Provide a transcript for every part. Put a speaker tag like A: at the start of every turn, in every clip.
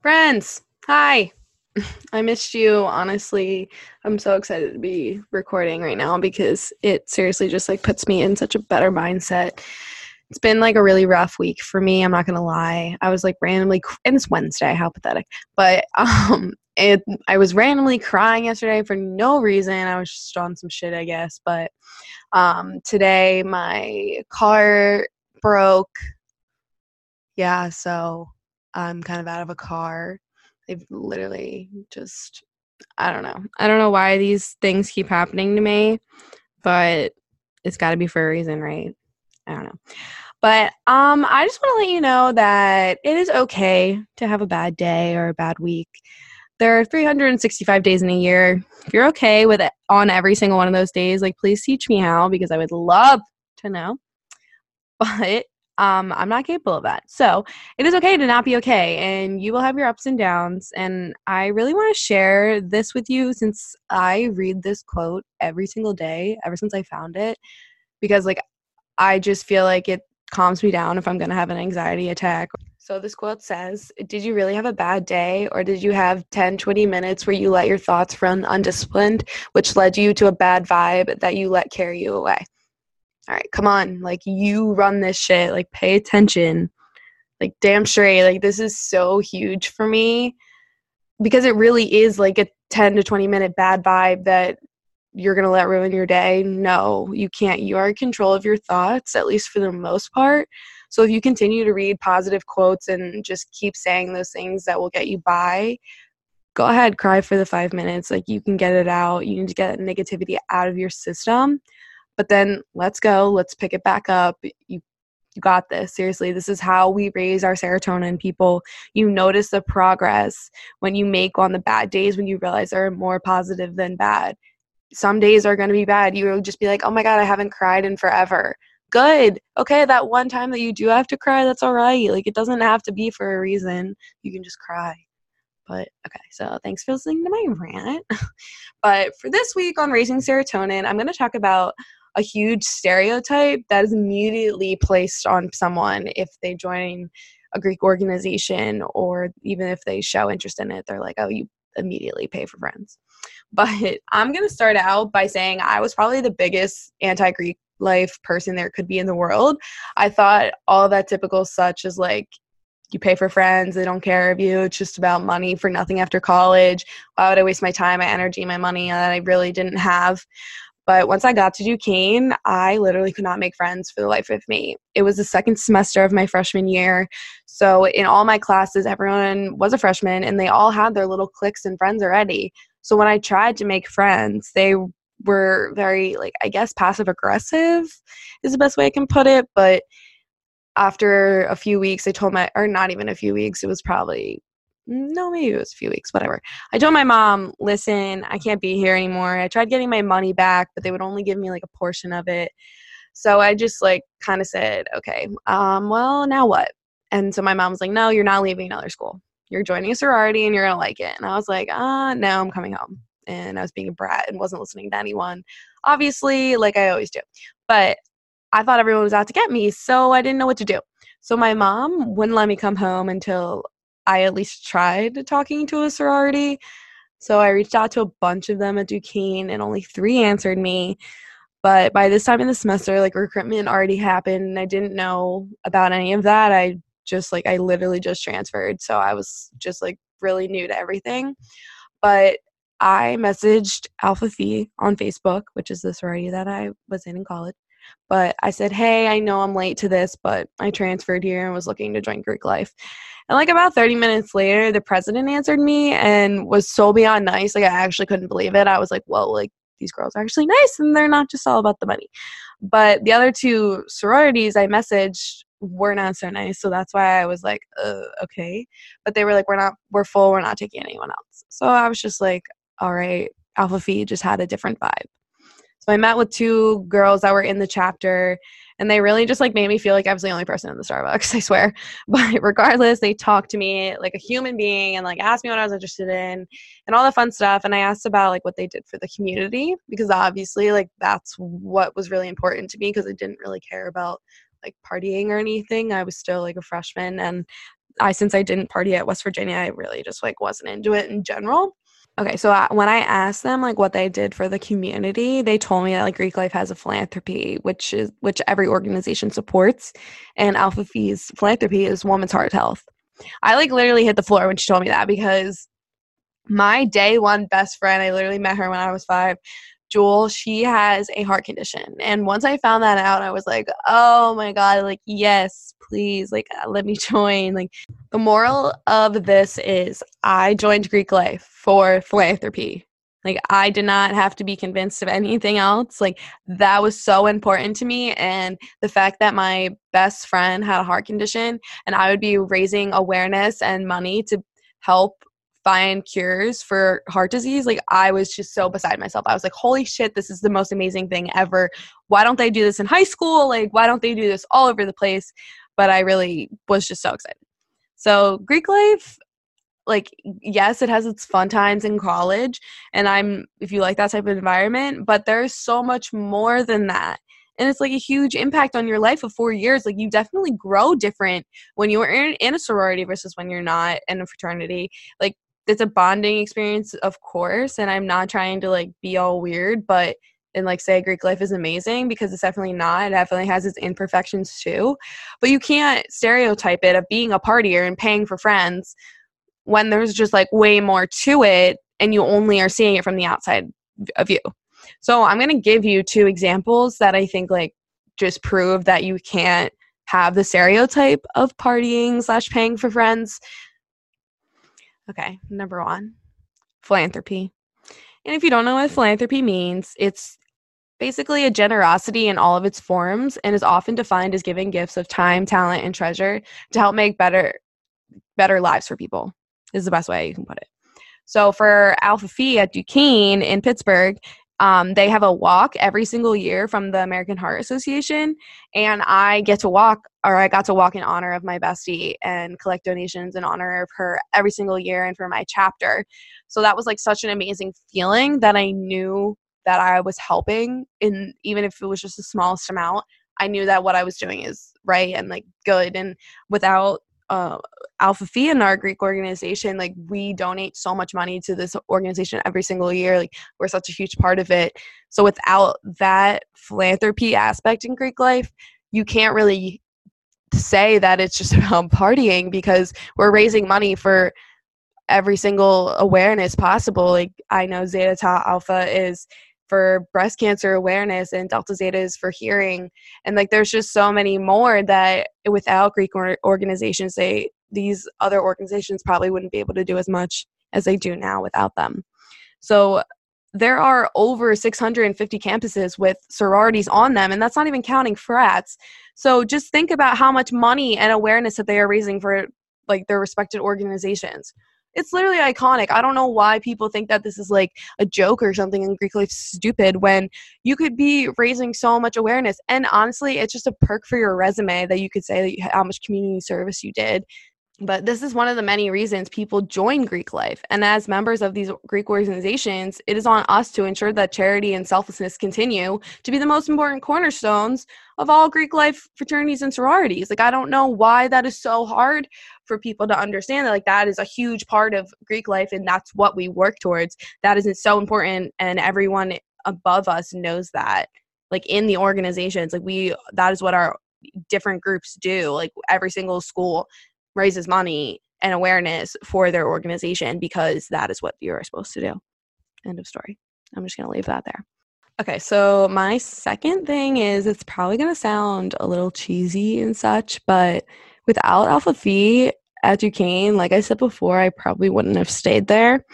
A: Friends, hi. I missed you. Honestly, I'm so excited to be recording right now because it seriously just like puts me in such a better mindset. It's been like a really rough week for me. I'm not gonna lie. I was like randomly, and it's Wednesday. How pathetic! But um, it I was randomly crying yesterday for no reason. I was just on some shit, I guess. But um, today my car broke. Yeah, so I'm kind of out of a car. They've literally just I don't know. I don't know why these things keep happening to me, but it's got to be for a reason, right? I don't know. But um I just want to let you know that it is okay to have a bad day or a bad week. There are 365 days in a year. If you're okay with it on every single one of those days, like please teach me how because I would love to know. But um, I'm not capable of that. So it is okay to not be okay, and you will have your ups and downs. And I really want to share this with you since I read this quote every single day ever since I found it, because like I just feel like it calms me down if I'm going to have an anxiety attack. So this quote says, Did you really have a bad day, or did you have 10, 20 minutes where you let your thoughts run undisciplined, which led you to a bad vibe that you let carry you away? All right, come on, like you run this shit, like pay attention. Like damn straight, like this is so huge for me because it really is like a 10 to 20 minute bad vibe that you're going to let ruin your day. No, you can't. You are in control of your thoughts, at least for the most part. So if you continue to read positive quotes and just keep saying those things that will get you by, go ahead, cry for the five minutes. Like you can get it out. You need to get negativity out of your system but then let's go let's pick it back up you you got this seriously this is how we raise our serotonin people. You notice the progress when you make on the bad days when you realize they're more positive than bad. Some days are going to be bad you will just be like oh my god i haven't cried in forever. Good okay that one time that you do have to cry that's all right like it doesn't have to be for a reason you can just cry. But okay so thanks for listening to my rant. But for this week on raising serotonin i'm going to talk about a huge stereotype that is immediately placed on someone if they join a Greek organization or even if they show interest in it, they're like, oh, you immediately pay for friends. But I'm going to start out by saying I was probably the biggest anti Greek life person there could be in the world. I thought all that typical such as like, you pay for friends, they don't care of you, it's just about money for nothing after college. Why would I waste my time, my energy, my money that I really didn't have? But once I got to Duquesne, I literally could not make friends for the life of me. It was the second semester of my freshman year. So in all my classes, everyone was a freshman and they all had their little cliques and friends already. So when I tried to make friends, they were very, like, I guess passive aggressive is the best way I can put it. But after a few weeks, I told my, or not even a few weeks, it was probably no, maybe it was a few weeks, whatever. I told my mom, listen, I can't be here anymore. I tried getting my money back, but they would only give me like a portion of it. So I just like kind of said, okay, um, well, now what? And so my mom was like, no, you're not leaving another school. You're joining a sorority and you're going to like it. And I was like, ah, uh, no, I'm coming home. And I was being a brat and wasn't listening to anyone, obviously, like I always do. But I thought everyone was out to get me, so I didn't know what to do. So my mom wouldn't let me come home until I at least tried talking to a sorority. So I reached out to a bunch of them at Duquesne and only three answered me. But by this time in the semester, like recruitment already happened and I didn't know about any of that. I just like I literally just transferred, so I was just like really new to everything. But I messaged Alpha Phi on Facebook, which is the sorority that I was in in college. But I said, hey, I know I'm late to this, but I transferred here and was looking to join Greek life. And like about 30 minutes later, the president answered me and was so beyond nice. Like I actually couldn't believe it. I was like, well, like these girls are actually nice and they're not just all about the money. But the other two sororities I messaged were not so nice. So that's why I was like, uh, okay. But they were like, we're not, we're full. We're not taking anyone else. So I was just like, all right, Alpha Phi just had a different vibe. So I met with two girls that were in the chapter and they really just like made me feel like I was the only person in the Starbucks, I swear. But regardless, they talked to me like a human being and like asked me what I was interested in and all the fun stuff. And I asked about like what they did for the community because obviously like that's what was really important to me because I didn't really care about like partying or anything. I was still like a freshman and I since I didn't party at West Virginia, I really just like wasn't into it in general. Okay, so I, when I asked them like what they did for the community, they told me that like Greek Life has a philanthropy, which is which every organization supports, and Alpha Phi's philanthropy is Women's Heart Health. I like literally hit the floor when she told me that because my day one best friend, I literally met her when I was five. Jewel, she has a heart condition. And once I found that out, I was like, oh my God, like, yes, please, like, uh, let me join. Like, the moral of this is I joined Greek Life for philanthropy. Like, I did not have to be convinced of anything else. Like, that was so important to me. And the fact that my best friend had a heart condition and I would be raising awareness and money to help find cures for heart disease, like I was just so beside myself. I was like, holy shit, this is the most amazing thing ever. Why don't they do this in high school? Like, why don't they do this all over the place? But I really was just so excited. So, Greek life, like, yes, it has its fun times in college. And I'm, if you like that type of environment, but there's so much more than that and it's like a huge impact on your life of four years like you definitely grow different when you're in, in a sorority versus when you're not in a fraternity like it's a bonding experience of course and i'm not trying to like be all weird but and like say greek life is amazing because it's definitely not it definitely has its imperfections too but you can't stereotype it of being a partier and paying for friends when there's just like way more to it and you only are seeing it from the outside of you. So i'm going to give you two examples that i think like just prove that you can't have the stereotype of partying slash paying for friends Okay, number one, philanthropy. And if you don't know what philanthropy means, it's basically a generosity in all of its forms and is often defined as giving gifts of time, talent, and treasure to help make better better lives for people. Is the best way you can put it. So for Alpha Phi at Duquesne in Pittsburgh, um, they have a walk every single year from the American Heart Association, and I get to walk, or I got to walk in honor of my bestie and collect donations in honor of her every single year and for my chapter. So that was like such an amazing feeling that I knew that I was helping, in even if it was just the smallest amount. I knew that what I was doing is right and like good, and without uh, Alpha Phi in our Greek organization, like we donate so much money to this organization every single year. Like we're such a huge part of it. So without that philanthropy aspect in Greek life, you can't really say that it's just about partying because we're raising money for every single awareness possible. Like I know Zeta Tau Alpha is for breast cancer awareness and delta zeta is for hearing. And like there's just so many more that without greek or- organizations they these other organizations probably wouldn't be able to do as much as they do now without them. So there are over 650 campuses with sororities on them and that's not even counting frats. So just think about how much money and awareness that they are raising for like their respected organizations it's literally iconic. I don't know why people think that this is like a joke or something and Greek life stupid when you could be raising so much awareness. And honestly, it's just a perk for your resume that you could say you, how much community service you did but this is one of the many reasons people join Greek life. And as members of these Greek organizations, it is on us to ensure that charity and selflessness continue to be the most important cornerstones of all Greek life fraternities and sororities. Like, I don't know why that is so hard for people to understand that, like, that is a huge part of Greek life and that's what we work towards. That isn't so important, and everyone above us knows that. Like, in the organizations, like, we, that is what our different groups do like every single school raises money and awareness for their organization because that is what you're supposed to do. End of story. I'm just going to leave that there. Okay, so my second thing is it's probably going to sound a little cheesy and such, but without Alpha Phi at Duquesne, like I said before, I probably wouldn't have stayed there.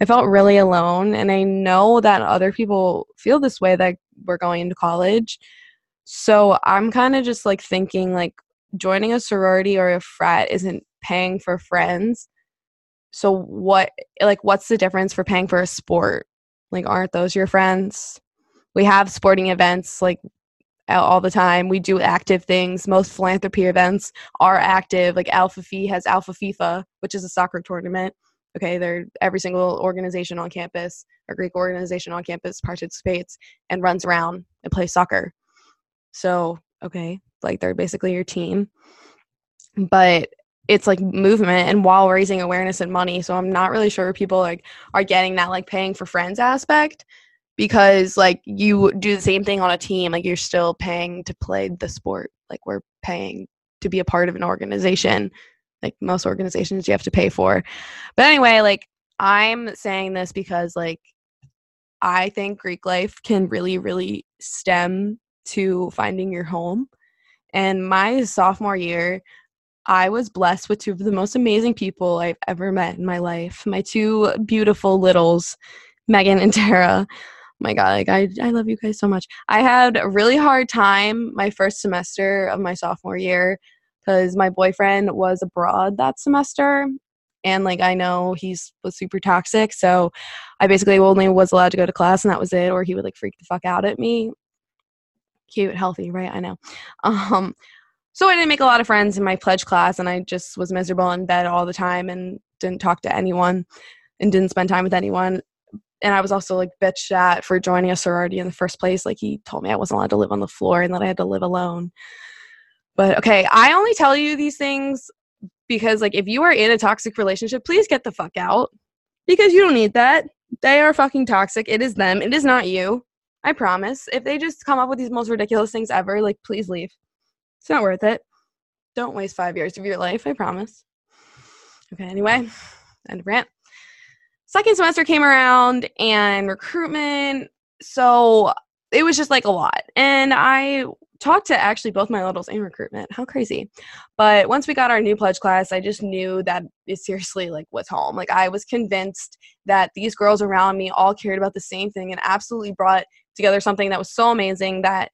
A: I felt really alone, and I know that other people feel this way that we're going into college. So I'm kind of just like thinking like joining a sorority or a frat isn't paying for friends. So what like what's the difference for paying for a sport? Like aren't those your friends? We have sporting events like all the time. We do active things. Most philanthropy events are active. Like Alpha Phi has Alpha FIFA, which is a soccer tournament. Okay, they're every single organization on campus, a Greek organization on campus participates and runs around and plays soccer. So, okay, like they're basically your team. But it's like movement and while raising awareness and money. So I'm not really sure people like are getting that like paying for friends aspect because like you do the same thing on a team like you're still paying to play the sport like we're paying to be a part of an organization like most organizations you have to pay for but anyway like i'm saying this because like i think greek life can really really stem to finding your home and my sophomore year I was blessed with two of the most amazing people I've ever met in my life. My two beautiful littles, Megan and Tara. My god like I, I love you guys so much. I had a really hard time my first semester of my sophomore year because my boyfriend was abroad that semester. And like i know he's was super toxic so i basically only was allowed to go to class and that was it or he would like freak the fuck out at me cute healthy right i know um so i didn't make a lot of friends in my pledge class and i just was miserable in bed all the time and didn't talk to anyone and didn't spend time with anyone and I was also like bitched at for joining a sorority in the first place. Like he told me I wasn't allowed to live on the floor and that I had to live alone. But okay, I only tell you these things because like if you are in a toxic relationship, please get the fuck out. Because you don't need that. They are fucking toxic. It is them. It is not you. I promise. If they just come up with these most ridiculous things ever, like please leave. It's not worth it. Don't waste five years of your life, I promise. Okay, anyway, end of rant second semester came around and recruitment. So it was just like a lot. And I talked to actually both my littles in recruitment. How crazy. But once we got our new pledge class, I just knew that it seriously like was home. Like I was convinced that these girls around me all cared about the same thing and absolutely brought together something that was so amazing that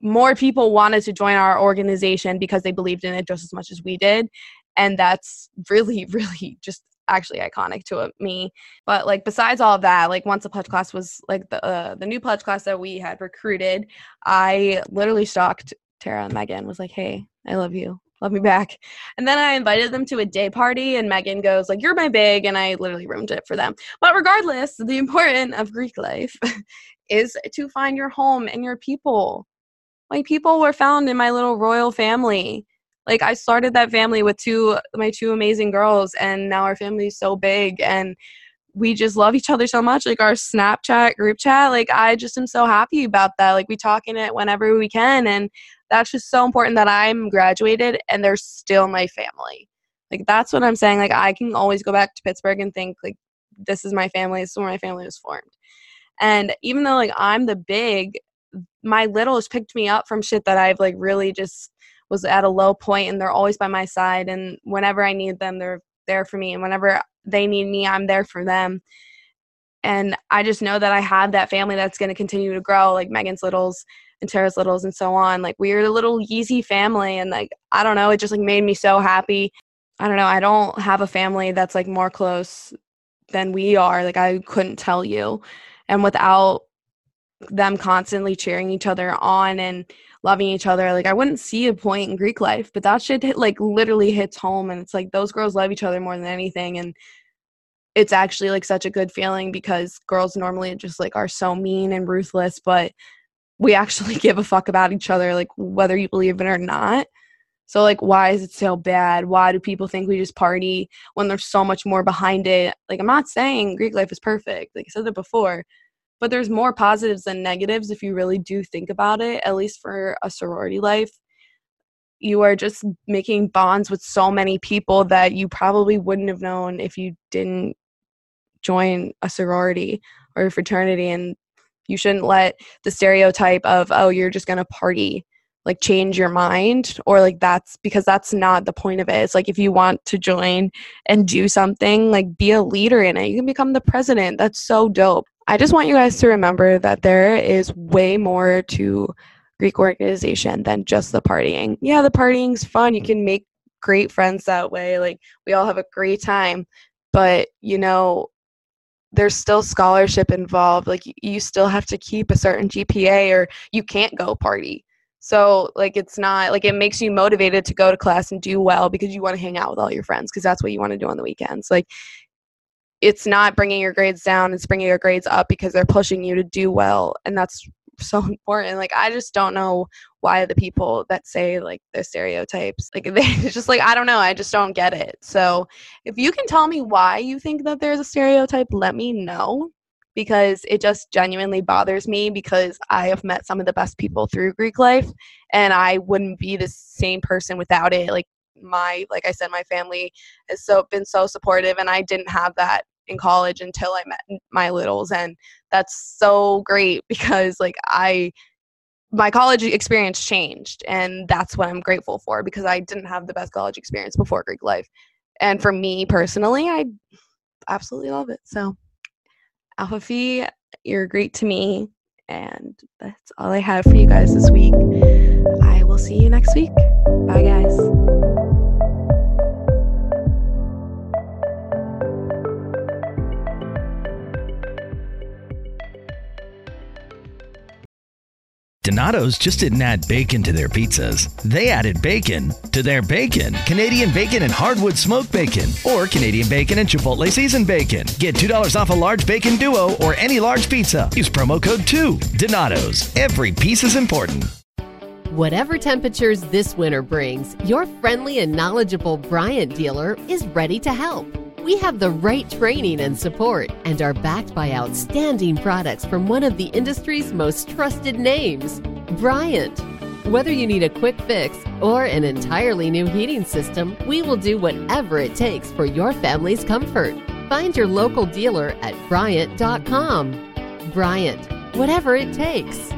A: more people wanted to join our organization because they believed in it just as much as we did. And that's really, really just actually iconic to me. But like besides all of that, like once the pledge class was like the uh, the new pledge class that we had recruited, I literally stalked Tara and Megan. Was like, hey, I love you. Love me back. And then I invited them to a day party, and Megan goes, like, you're my big, and I literally roomed it for them. But regardless, the important of Greek life is to find your home and your people. My people were found in my little royal family. Like I started that family with two my two amazing girls and now our family is so big and we just love each other so much. Like our snapchat group chat like i just am so happy about that. Like we talk in it whenever we can and that's just so important that i'm graduated and they're still my family. Like that's what i'm saying. Like i can always go back to pittsburgh and think like this is my family this is where my family was formed and even though like i'm the big my little has picked me up from shit that i've like really just was at a low point and they're always by my side and whenever I need them they're there for me and whenever they need me I'm there for them. And I just know that I have that family that's going to continue to grow like Megan's littles and Tara's littles and so on. Like we're a little Yeezy family and like I don't know, it just like made me so happy. I don't know, I don't have a family that's like more close than we are. Like I couldn't tell you. And without them constantly cheering each other on and loving each other. Like I wouldn't see a point in Greek life, but that shit hit, like literally hits home and it's like those girls love each other more than anything and it's actually like such a good feeling because girls normally just like are so mean and ruthless, but we actually give a fuck about each other like whether you believe it or not. So like why is it so bad? Why do people think we just party when there's so much more behind it? Like I'm not saying Greek life is perfect. Like I said it before, but there's more positives than negatives if you really do think about it at least for a sorority life you are just making bonds with so many people that you probably wouldn't have known if you didn't join a sorority or a fraternity and you shouldn't let the stereotype of oh you're just going to party like change your mind or like that's because that's not the point of it. It's like if you want to join and do something like be a leader in it. You can become the president. That's so dope. I just want you guys to remember that there is way more to greek organization than just the partying. Yeah the partying's fun. You can make great friends that way. Like we all have a great time. But you know there's still scholarship involved. Like you still have to keep a certain gpa or you can't go party so like it's not like it makes you motivated to go to class and do well because you want to hang out with all your friends because that's what you want to do on the weekends. Like it's not bringing your grades down, it's bringing your grades up because they're pushing you to do well and that's so important. Like I just don't know why the people that say like the stereotypes like they just like I don't know, I just don't get it. So if you can tell me why you think that there's a stereotype, let me know because it just genuinely bothers me because I have met some of the best people through Greek life and I wouldn't be the same person without it. Like my like I said my family has so been so supportive and I didn't have that in college until I met my littles and that's so great because like I my college experience changed and that's what I'm grateful for because I didn't have the best college experience before Greek life. And for me personally, I absolutely love it. So Alpha Phi, you're great to me. And that's all I have for you guys this week. I will see you next week. Bye, guys.
B: Donato's just didn't add bacon to their pizzas. They added bacon to their bacon. Canadian bacon and hardwood smoked bacon, or Canadian bacon and Chipotle seasoned bacon. Get $2 off a large bacon duo or any large pizza. Use promo code 2. Donato's. Every piece is important.
C: Whatever temperatures this winter brings, your friendly and knowledgeable Bryant dealer is ready to help. We have the right training and support and are backed by outstanding products from one of the industry's most trusted names, Bryant. Whether you need a quick fix or an entirely new heating system, we will do whatever it takes for your family's comfort. Find your local dealer at Bryant.com. Bryant, whatever it takes.